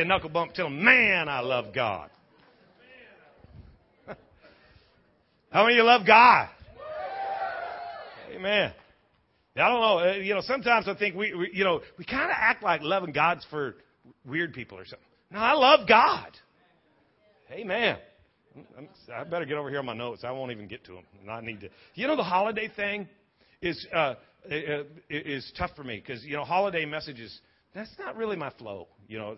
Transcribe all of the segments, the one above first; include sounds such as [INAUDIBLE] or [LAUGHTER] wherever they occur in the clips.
a knuckle bump, tell them, man, I love God. [LAUGHS] How many of you love God? Amen. I don't know. Uh, you know, sometimes I think we, we you know, we kind of act like loving God's for weird people or something. No, I love God. Amen. I better get over here on my notes. I won't even get to them. I need to. You know, the holiday thing is uh, is tough for me because you know, holiday messages. That's not really my flow. You know,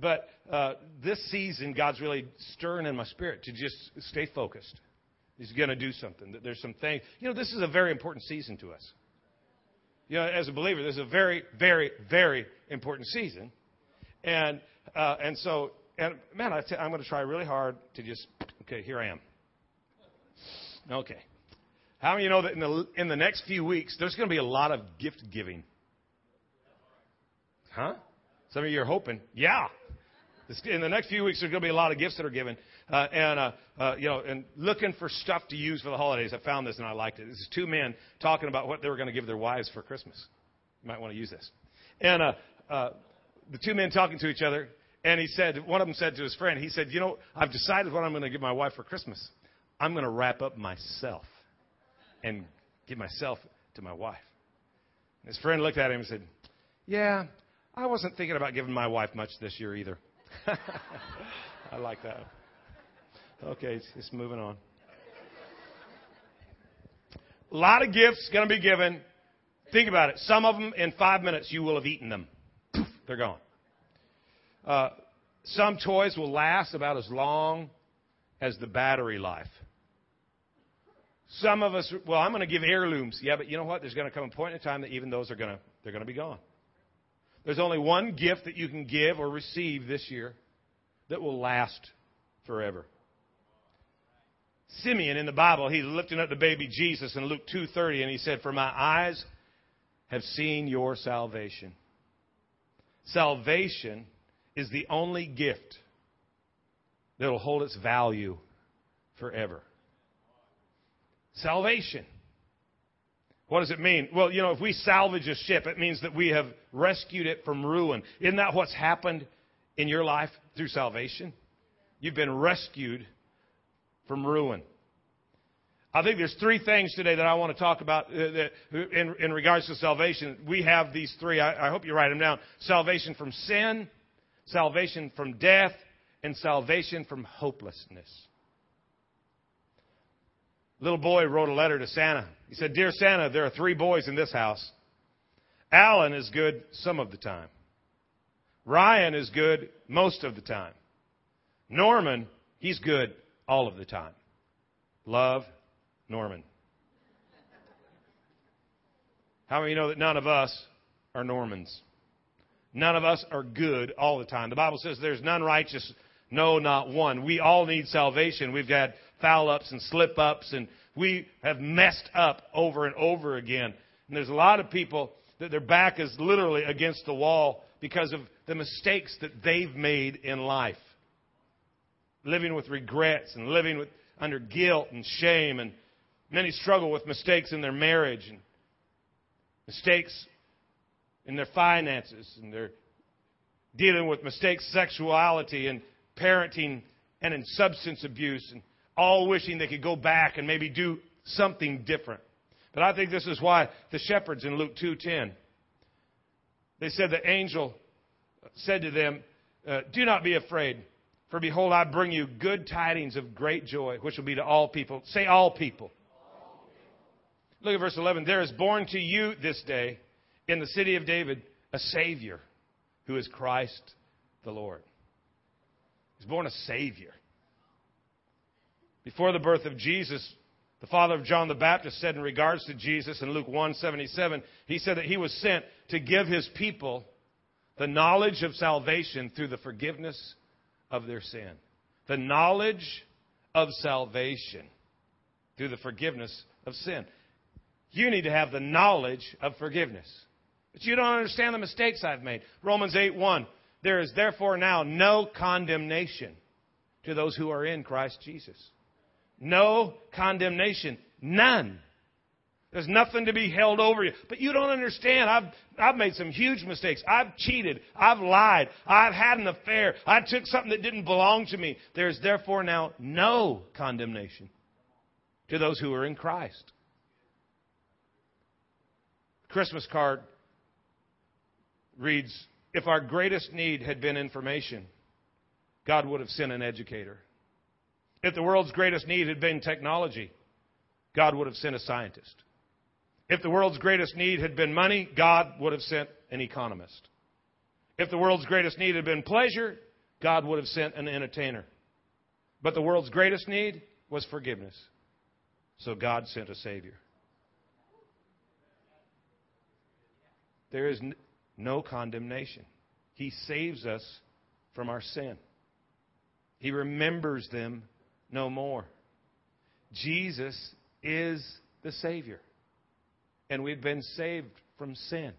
but uh, this season, God's really stirring in my spirit to just stay focused. He's going to do something. There's some things. You know, this is a very important season to us. You know, as a believer, this is a very, very, very important season, and uh, and so and man, I t- I'm going to try really hard to just okay. Here I am. Okay. How many you know that in the in the next few weeks there's going to be a lot of gift giving? Huh? Some of you are hoping, yeah. In the next few weeks, there's going to be a lot of gifts that are given, uh, and uh, uh, you know, and looking for stuff to use for the holidays. I found this and I liked it. This is two men talking about what they were going to give their wives for Christmas. You might want to use this. And uh, uh, the two men talking to each other, and he said, one of them said to his friend, he said, you know, I've decided what I'm going to give my wife for Christmas. I'm going to wrap up myself and give myself to my wife. And His friend looked at him and said, yeah, I wasn't thinking about giving my wife much this year either. [LAUGHS] I like that. Okay, it's, moving on. A lot of gifts going to be given. Think about it. Some of them in five minutes you will have eaten them. [LAUGHS] They're gone. Uh, some toys will last about as long as the battery life. Some of us, well, I'm going to give heirlooms. Yeah, but you know what? There's going to come a point in time that even those are going to they're going to be gone. There's only one gift that you can give or receive this year that will last forever. Simeon in the Bible, he's lifting up the baby Jesus in Luke 2:30 and he said, "For my eyes have seen your salvation." Salvation is the only gift that will hold its value forever. Salvation. What does it mean? Well, you know, if we salvage a ship, it means that we have rescued it from ruin. Isn't that what's happened in your life through salvation? You've been rescued from ruin. I think there's three things today that I want to talk about uh, in, in regards to salvation. We have these three. I, I hope you write them down. Salvation from sin, salvation from death, and salvation from hopelessness little boy wrote a letter to Santa. He said, Dear Santa, there are three boys in this house. Alan is good some of the time. Ryan is good most of the time. Norman, he's good all of the time. Love, Norman. How many you know that none of us are Normans? None of us are good all the time. The Bible says there's none righteous, no, not one. We all need salvation. We've got foul ups and slip ups, and we have messed up over and over again. And there's a lot of people that their back is literally against the wall because of the mistakes that they've made in life. Living with regrets and living with, under guilt and shame. And many struggle with mistakes in their marriage and mistakes in their finances and they're dealing with mistakes, sexuality and parenting and in substance abuse and all wishing they could go back and maybe do something different. But I think this is why the shepherds in Luke 2:10 they said the angel said to them, uh, "Do not be afraid, for behold I bring you good tidings of great joy, which will be to all people." Say all people. Look at verse 11. There is born to you this day in the city of David a savior who is Christ the Lord. He's born a savior. Before the birth of Jesus, the father of John the Baptist said in regards to Jesus in Luke 1:77, he said that he was sent to give his people the knowledge of salvation through the forgiveness of their sin. The knowledge of salvation through the forgiveness of sin. You need to have the knowledge of forgiveness. But you don't understand the mistakes I've made. Romans 8:1. There is therefore now no condemnation to those who are in Christ Jesus. No condemnation. None. There's nothing to be held over you. But you don't understand. I've, I've made some huge mistakes. I've cheated. I've lied. I've had an affair. I took something that didn't belong to me. There's therefore now no condemnation to those who are in Christ. Christmas card reads If our greatest need had been information, God would have sent an educator. If the world's greatest need had been technology, God would have sent a scientist. If the world's greatest need had been money, God would have sent an economist. If the world's greatest need had been pleasure, God would have sent an entertainer. But the world's greatest need was forgiveness. So God sent a Savior. There is no condemnation. He saves us from our sin. He remembers them no more. Jesus is the Savior. And we've been saved from sin.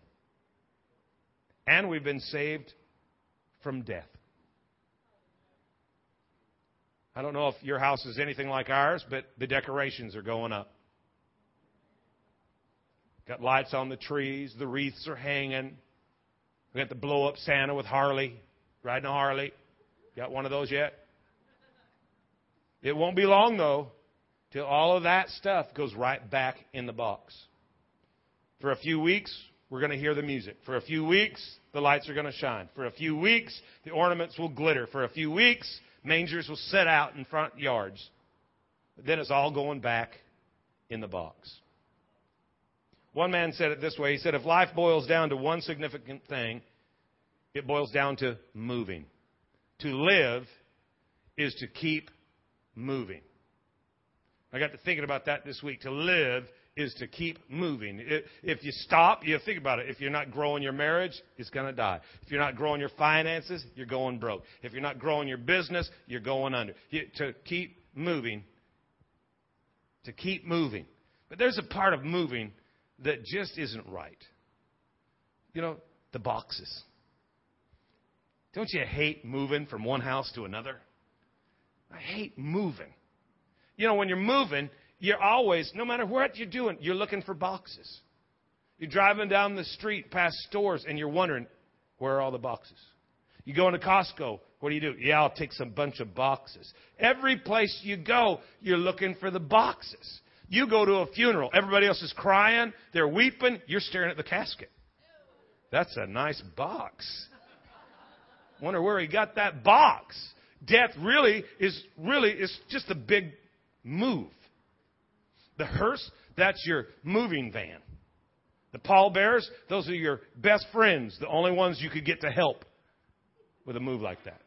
And we've been saved from death. I don't know if your house is anything like ours, but the decorations are going up. Got lights on the trees, the wreaths are hanging. We got the blow up Santa with Harley, riding a Harley. Got one of those yet? It won't be long though till all of that stuff goes right back in the box. For a few weeks, we're going to hear the music. For a few weeks, the lights are going to shine. For a few weeks, the ornaments will glitter. For a few weeks, mangers will set out in front yards. But then it's all going back in the box. One man said it this way. He said, if life boils down to one significant thing, it boils down to moving. To live is to keep moving. I got to thinking about that this week. To live is to keep moving. If you stop, you think about it. If you're not growing your marriage, it's going to die. If you're not growing your finances, you're going broke. If you're not growing your business, you're going under. to keep moving, to keep moving. But there's a part of moving that just isn't right. You know, the boxes. Don't you hate moving from one house to another? I hate moving. You know, when you're moving, you're always, no matter what you're doing, you're looking for boxes. You're driving down the street past stores and you're wondering, where are all the boxes? You go into Costco, what do you do? Yeah, I'll take some bunch of boxes. Every place you go, you're looking for the boxes. You go to a funeral, everybody else is crying, they're weeping, you're staring at the casket. That's a nice box. Wonder where he got that box. Death really is really is just a big move. The hearse, that's your moving van. The pallbearers, those are your best friends, the only ones you could get to help with a move like that.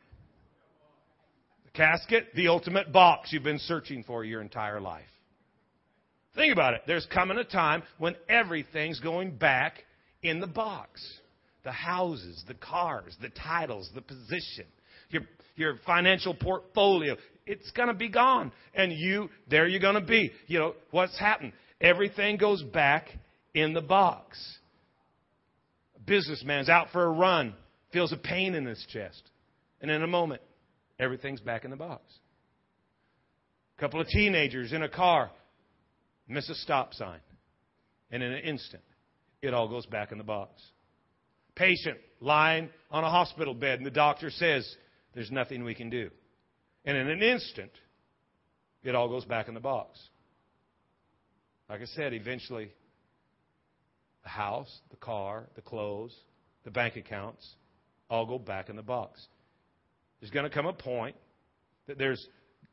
The casket, the ultimate box you've been searching for your entire life. Think about it. There's coming a time when everything's going back in the box. The houses, the cars, the titles, the position, your, your financial portfolio. It's going to be gone. And you, there you're going to be. You know, what's happened? Everything goes back in the box. A businessman's out for a run, feels a pain in his chest. And in a moment, everything's back in the box. A couple of teenagers in a car miss a stop sign, and in an instant, it all goes back in the box. Patient lying on a hospital bed, and the doctor says, There's nothing we can do. And in an instant, it all goes back in the box. Like I said, eventually, the house, the car, the clothes, the bank accounts all go back in the box. There's going to come a point that there's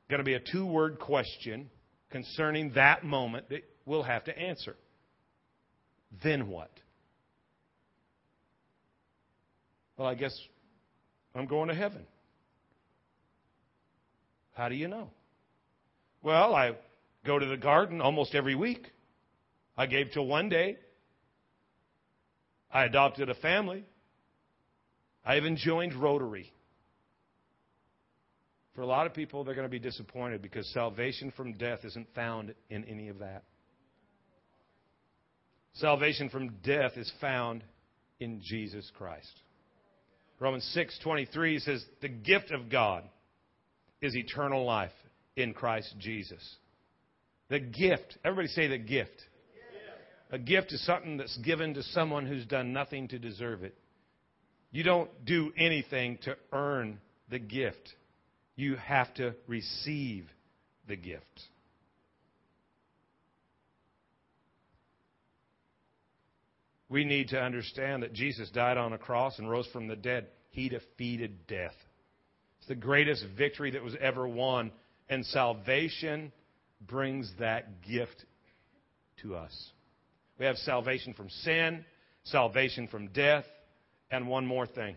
going to be a two word question concerning that moment that we'll have to answer. Then what? Well, I guess I'm going to heaven. How do you know? Well, I go to the garden almost every week. I gave till one day. I adopted a family. I even joined Rotary. For a lot of people, they're going to be disappointed because salvation from death isn't found in any of that. Salvation from death is found in Jesus Christ. Romans 6:23 says the gift of God is eternal life in Christ Jesus. The gift. Everybody say the gift. A gift is something that's given to someone who's done nothing to deserve it. You don't do anything to earn the gift. You have to receive the gift. We need to understand that Jesus died on a cross and rose from the dead. He defeated death. It's the greatest victory that was ever won. And salvation brings that gift to us. We have salvation from sin, salvation from death, and one more thing.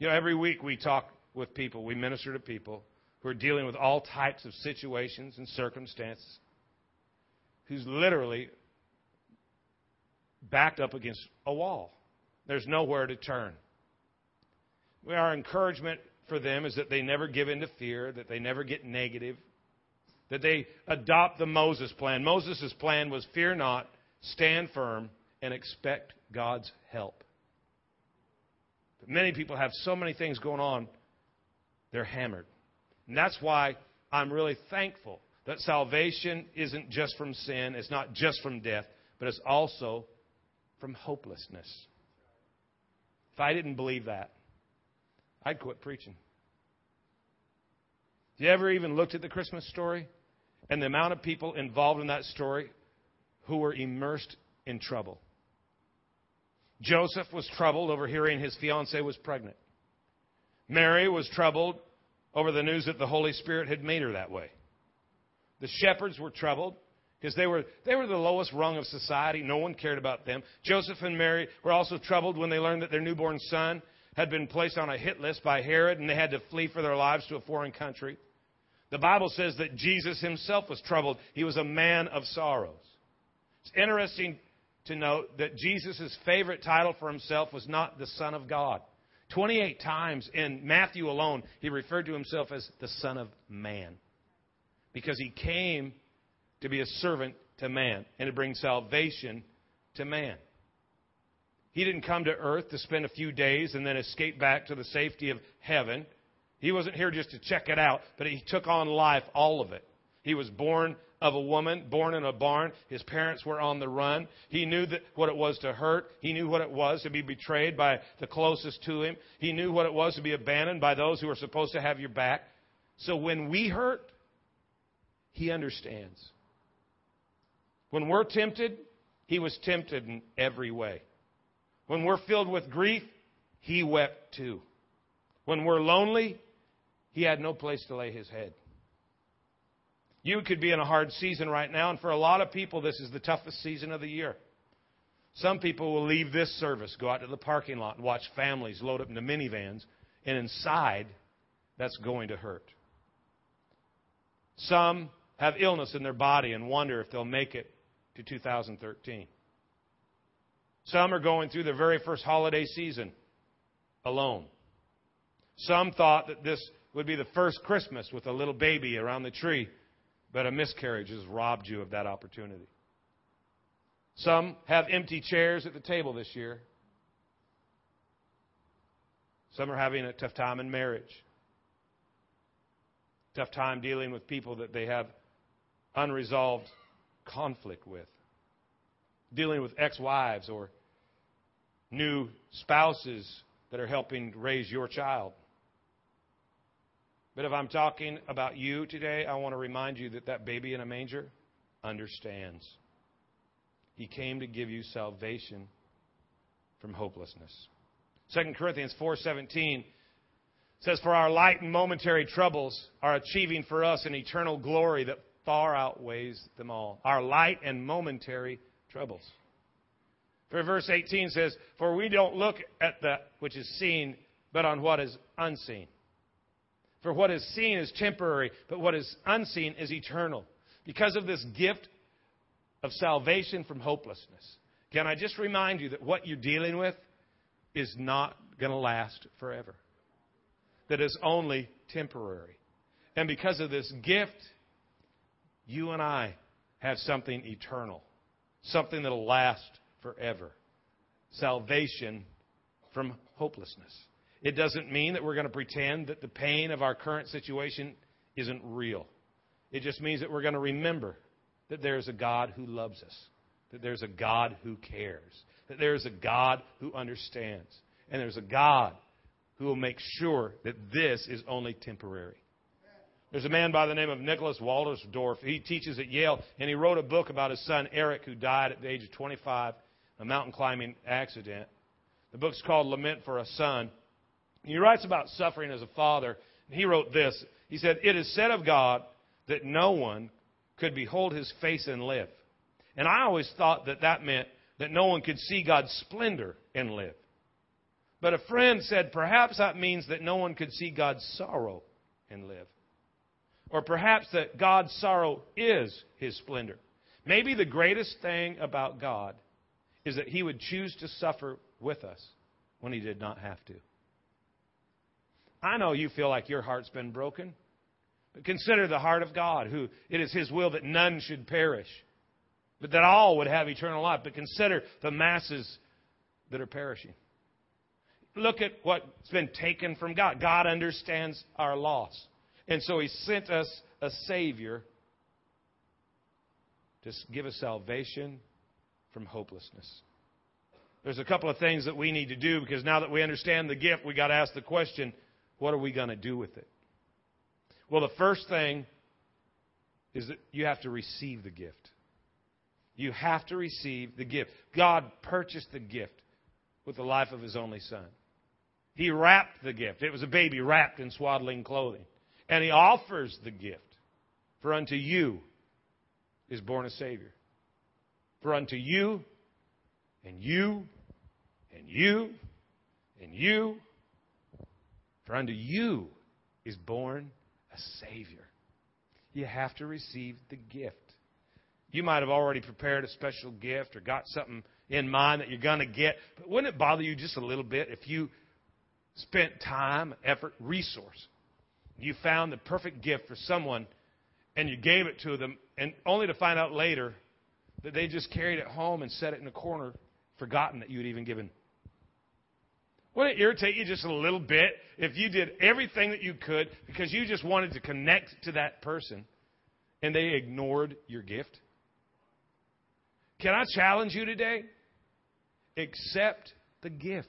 You know, every week we talk with people, we minister to people who are dealing with all types of situations and circumstances, who's literally backed up against a wall. There's nowhere to turn. Our encouragement for them is that they never give in to fear, that they never get negative, that they adopt the Moses plan. Moses' plan was fear not, stand firm, and expect God's help. But many people have so many things going on, they're hammered. And that's why I'm really thankful that salvation isn't just from sin, it's not just from death, but it's also from hopelessness. If I didn't believe that, I'd quit preaching. You ever even looked at the Christmas story and the amount of people involved in that story who were immersed in trouble? Joseph was troubled over hearing his fiancee was pregnant. Mary was troubled over the news that the Holy Spirit had made her that way. The shepherds were troubled because they were, they were the lowest rung of society. No one cared about them. Joseph and Mary were also troubled when they learned that their newborn son had been placed on a hit list by Herod and they had to flee for their lives to a foreign country. The Bible says that Jesus himself was troubled. He was a man of sorrows. It's interesting to note that Jesus' favorite title for himself was not the Son of God. 28 times in Matthew alone, he referred to himself as the Son of Man because he came to be a servant to man and to bring salvation to man. He didn't come to earth to spend a few days and then escape back to the safety of heaven. He wasn't here just to check it out, but he took on life, all of it. He was born of a woman, born in a barn. His parents were on the run. He knew that what it was to hurt. He knew what it was to be betrayed by the closest to him. He knew what it was to be abandoned by those who were supposed to have your back. So when we hurt, he understands. When we're tempted, he was tempted in every way. When we're filled with grief, he wept too. When we're lonely, he had no place to lay his head. You could be in a hard season right now, and for a lot of people, this is the toughest season of the year. Some people will leave this service, go out to the parking lot, and watch families load up into minivans, and inside, that's going to hurt. Some have illness in their body and wonder if they'll make it to 2013. Some are going through their very first holiday season alone. Some thought that this would be the first Christmas with a little baby around the tree, but a miscarriage has robbed you of that opportunity. Some have empty chairs at the table this year. Some are having a tough time in marriage. Tough time dealing with people that they have unresolved conflict with dealing with ex wives or new spouses that are helping raise your child. But if I'm talking about you today, I want to remind you that that baby in a manger understands. He came to give you salvation from hopelessness. 2 Corinthians 4:17 says for our light and momentary troubles are achieving for us an eternal glory that far outweighs them all. Our light and momentary troubles. For verse 18 says, For we don't look at that which is seen, but on what is unseen. For what is seen is temporary, but what is unseen is eternal. Because of this gift of salvation from hopelessness. Can I just remind you that what you're dealing with is not going to last forever? That is only temporary. And because of this gift, you and I have something eternal something that'll last forever salvation from hopelessness. It doesn't mean that we're going to pretend that the pain of our current situation isn't real. It just means that we're going to remember that there's a God who loves us, that there's a God who cares, that there's a God who understands, and there's a God who will make sure that this is only temporary. There's a man by the name of Nicholas Wolterstorff. He teaches at Yale, and he wrote a book about his son Eric, who died at the age of 25, a mountain climbing accident. The book's called Lament for a Son. He writes about suffering as a father. He wrote this. He said, It is said of God that no one could behold his face and live. And I always thought that that meant that no one could see God's splendor and live. But a friend said, perhaps that means that no one could see God's sorrow and live. Or perhaps that God's sorrow is his splendor. Maybe the greatest thing about God is that he would choose to suffer with us when he did not have to. I know you feel like your heart's been broken. But consider the heart of God, who it is his will that none should perish, but that all would have eternal life. But consider the masses that are perishing. Look at what's been taken from God. God understands our loss. And so he sent us a Savior to give us salvation from hopelessness. There's a couple of things that we need to do because now that we understand the gift, we got to ask the question, what are we going to do with it? Well, the first thing is that you have to receive the gift. You have to receive the gift. God purchased the gift with the life of his only son. He wrapped the gift. It was a baby wrapped in swaddling clothing. And he offers the gift. For unto you is born a Savior. For unto you, and you, and you, and you, for unto you is born a Savior. You have to receive the gift. You might have already prepared a special gift or got something in mind that you're going to get, but wouldn't it bother you just a little bit if you spent time, effort, resource? You found the perfect gift for someone and you gave it to them, and only to find out later that they just carried it home and set it in a corner, forgotten that you had even given wouldn't it irritate you just a little bit if you did everything that you could because you just wanted to connect to that person and they ignored your gift? Can I challenge you today? Accept the gift.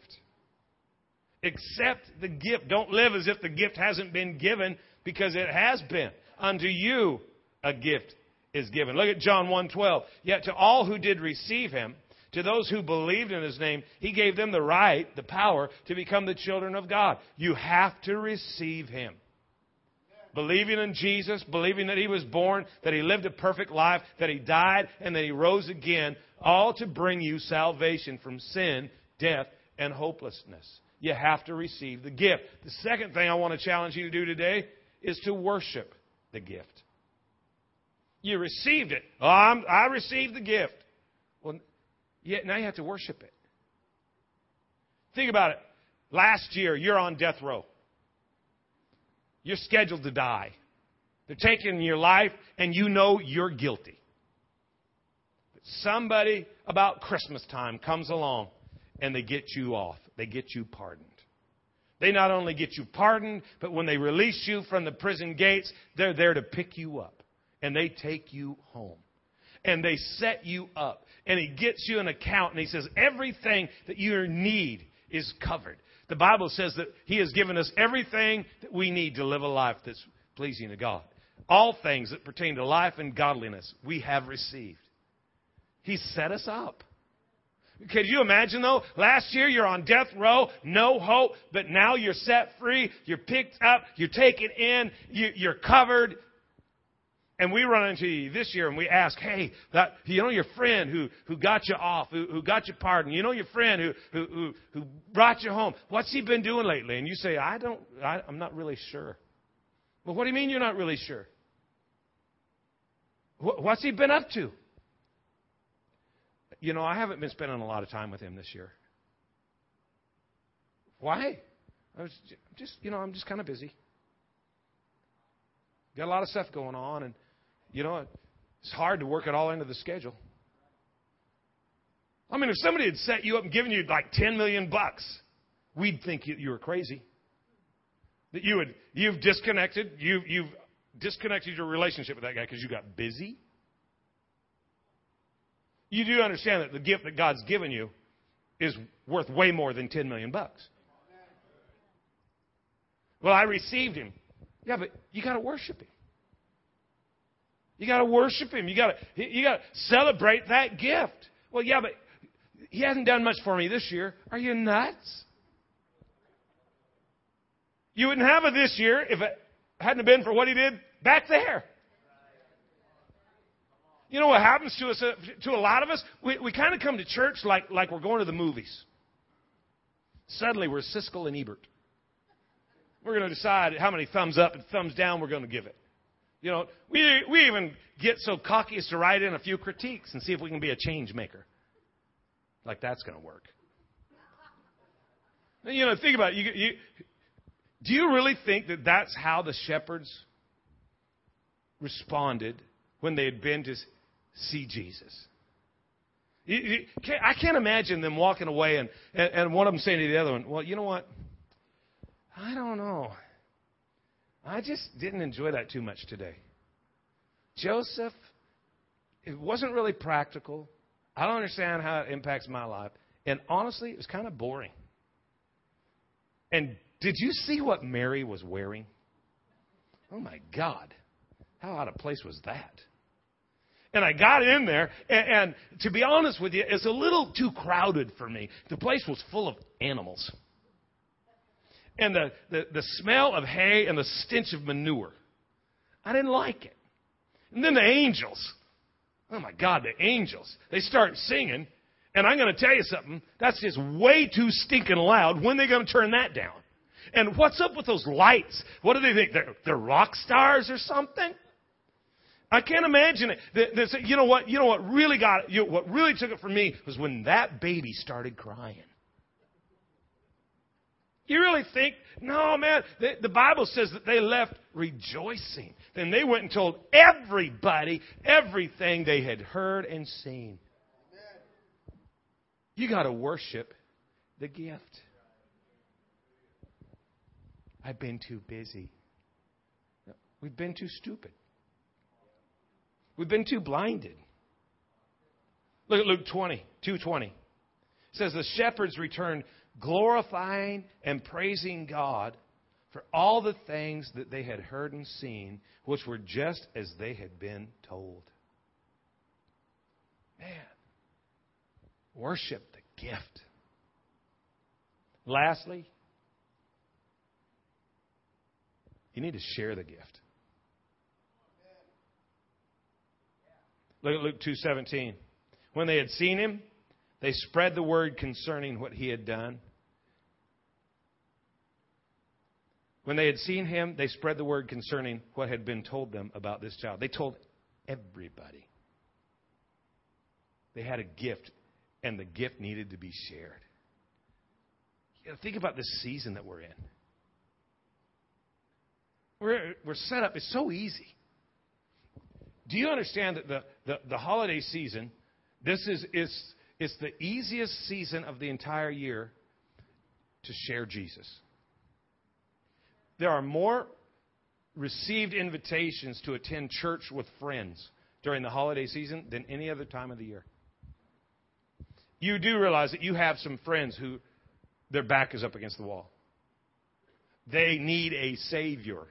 Accept the gift. Don't live as if the gift hasn't been given because it has been. Unto you a gift is given. Look at John 1:12. Yet to all who did receive him, to those who believed in his name, he gave them the right, the power to become the children of God. You have to receive him. Believing in Jesus, believing that he was born, that he lived a perfect life, that he died, and that he rose again, all to bring you salvation from sin, death, and hopelessness. You have to receive the gift. The second thing I want to challenge you to do today is to worship the gift. You received it. Oh, i received the gift. Well, Yet now you have to worship it. Think about it. Last year, you're on death row. You're scheduled to die. They're taking your life, and you know you're guilty. But somebody about Christmas time comes along, and they get you off. They get you pardoned. They not only get you pardoned, but when they release you from the prison gates, they're there to pick you up, and they take you home and they set you up. And he gets you an account and he says, everything that you need is covered. The Bible says that he has given us everything that we need to live a life that's pleasing to God. All things that pertain to life and godliness we have received. He set us up. Could you imagine though? Last year you're on death row, no hope, but now you're set free, you're picked up, you're taken in, you, are covered, and we run into you this year and we ask, hey, that, you know your friend who, who got you off, who, who got you pardoned, you know your friend who, who, who, who brought you home. What's he been doing lately? And you say, I don't, I, I'm not really sure. Well, what do you mean you're not really sure? What's he been up to? You know, I haven't been spending a lot of time with him this year. Why? I was just, you know, I'm just kind of busy. Got a lot of stuff going on, and you know, it's hard to work it all into the schedule. I mean, if somebody had set you up and given you like 10 million bucks, we'd think you, you were crazy. That you would, you've disconnected, you, you've disconnected your relationship with that guy because you got busy. You do understand that the gift that God's given you is worth way more than 10 million bucks. Well, I received him. Yeah, but you got to worship him. You got to worship him. You got to you got to celebrate that gift. Well, yeah, but he hasn't done much for me this year. Are you nuts? You wouldn't have it this year if it hadn't been for what he did back there. You know what happens to us, uh, to a lot of us? We, we kind of come to church like, like we're going to the movies. Suddenly we're Siskel and Ebert. We're going to decide how many thumbs up and thumbs down we're going to give it. You know, we, we even get so cocky as to write in a few critiques and see if we can be a change maker. Like that's going to work. You know, think about it. You, you, do you really think that that's how the shepherds responded when they had been to see Jesus? I can't imagine them walking away and, and one of them saying to the other one, Well, you know what? I don't know. I just didn't enjoy that too much today. Joseph, it wasn't really practical. I don't understand how it impacts my life. And honestly, it was kind of boring. And did you see what Mary was wearing? Oh my God. How out of place was that? And I got in there, and, and to be honest with you, it's a little too crowded for me. The place was full of animals. And the, the, the smell of hay and the stench of manure. I didn't like it. And then the angels. Oh my God, the angels. They start singing, and I'm going to tell you something. That's just way too stinking loud. When are they going to turn that down? And what's up with those lights? What do they think? They're, they're rock stars or something? I can't imagine it. you know what? You know what really got it? You what really took it from me was when that baby started crying. You really think? No, man. The, the Bible says that they left rejoicing. Then they went and told everybody everything they had heard and seen. You got to worship the gift. I've been too busy. We've been too stupid. We've been too blinded. Look at Luke 20, 220. It says, The shepherds returned glorifying and praising God for all the things that they had heard and seen, which were just as they had been told. Man, worship the gift. Lastly, you need to share the gift. Look at Luke 2:17. When they had seen him, they spread the word concerning what he had done. When they had seen him, they spread the word concerning what had been told them about this child. They told everybody. They had a gift, and the gift needed to be shared. You know, think about this season that we're in. We're, we're set up, it's so easy. Do you understand that the, the, the holiday season, this is, is, is the easiest season of the entire year to share Jesus? There are more received invitations to attend church with friends during the holiday season than any other time of the year. You do realize that you have some friends who their back is up against the wall. They need a Savior.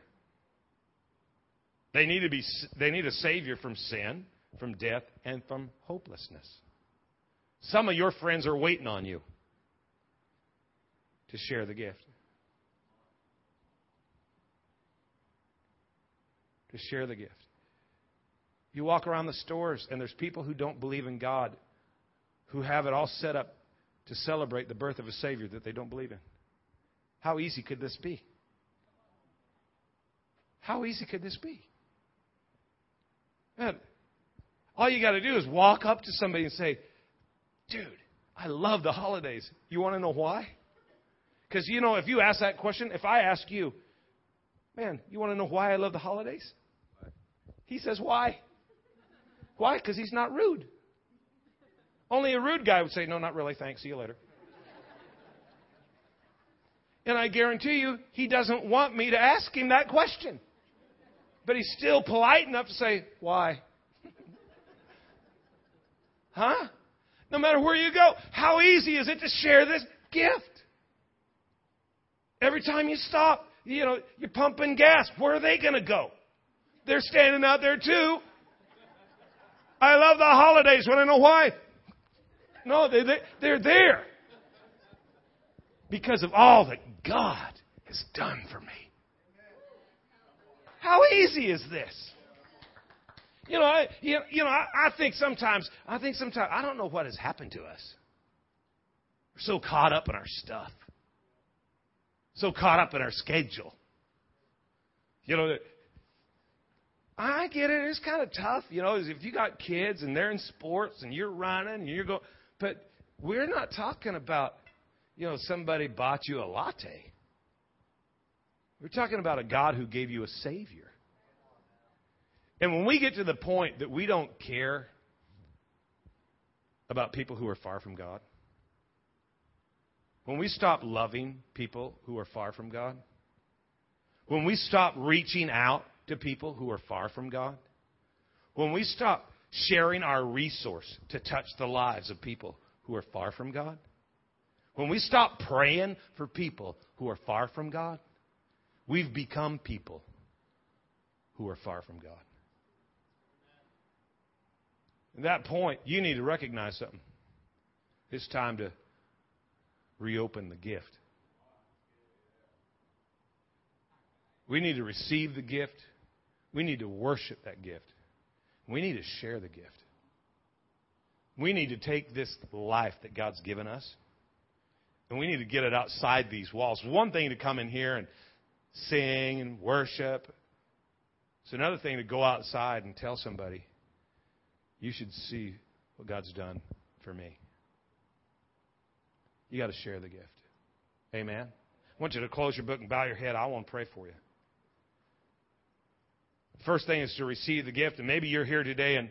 They need, to be, they need a Savior from sin, from death, and from hopelessness. Some of your friends are waiting on you to share the gift. To share the gift. You walk around the stores, and there's people who don't believe in God who have it all set up to celebrate the birth of a Savior that they don't believe in. How easy could this be? How easy could this be? Man, all you got to do is walk up to somebody and say, Dude, I love the holidays. You want to know why? Because, you know, if you ask that question, if I ask you, Man, you want to know why I love the holidays? He says, Why? Why? Because he's not rude. Only a rude guy would say, No, not really. Thanks. See you later. And I guarantee you, he doesn't want me to ask him that question. But he's still polite enough to say, Why? [LAUGHS] Huh? No matter where you go, how easy is it to share this gift? Every time you stop, you know, you're pumping gas. Where are they going to go? They're standing out there too. I love the holidays. Want to know why? No, they, they, they're there. Because of all that God has done for me. How easy is this? You know, I, you, you know, I, I think sometimes, I think sometimes, I don't know what has happened to us. We're so caught up in our stuff, so caught up in our schedule. You know, I get it. It's kind of tough, you know, if you got kids and they're in sports and you're running and you're going, but we're not talking about, you know, somebody bought you a latte. We're talking about a God who gave you a Savior. And when we get to the point that we don't care about people who are far from God, when we stop loving people who are far from God, when we stop reaching out to people who are far from God, when we stop sharing our resource to touch the lives of people who are far from God, when we stop praying for people who are far from God, we've become people who are far from God. At that point, you need to recognize something. It's time to reopen the gift. We need to receive the gift. We need to worship that gift. We need to share the gift. We need to take this life that God's given us and we need to get it outside these walls. One thing to come in here and sing and worship. It's another thing to go outside and tell somebody, you should see what God's done for me. You got to share the gift. Amen. I want you to close your book and bow your head. I want to pray for you. The First thing is to receive the gift, and maybe you're here today and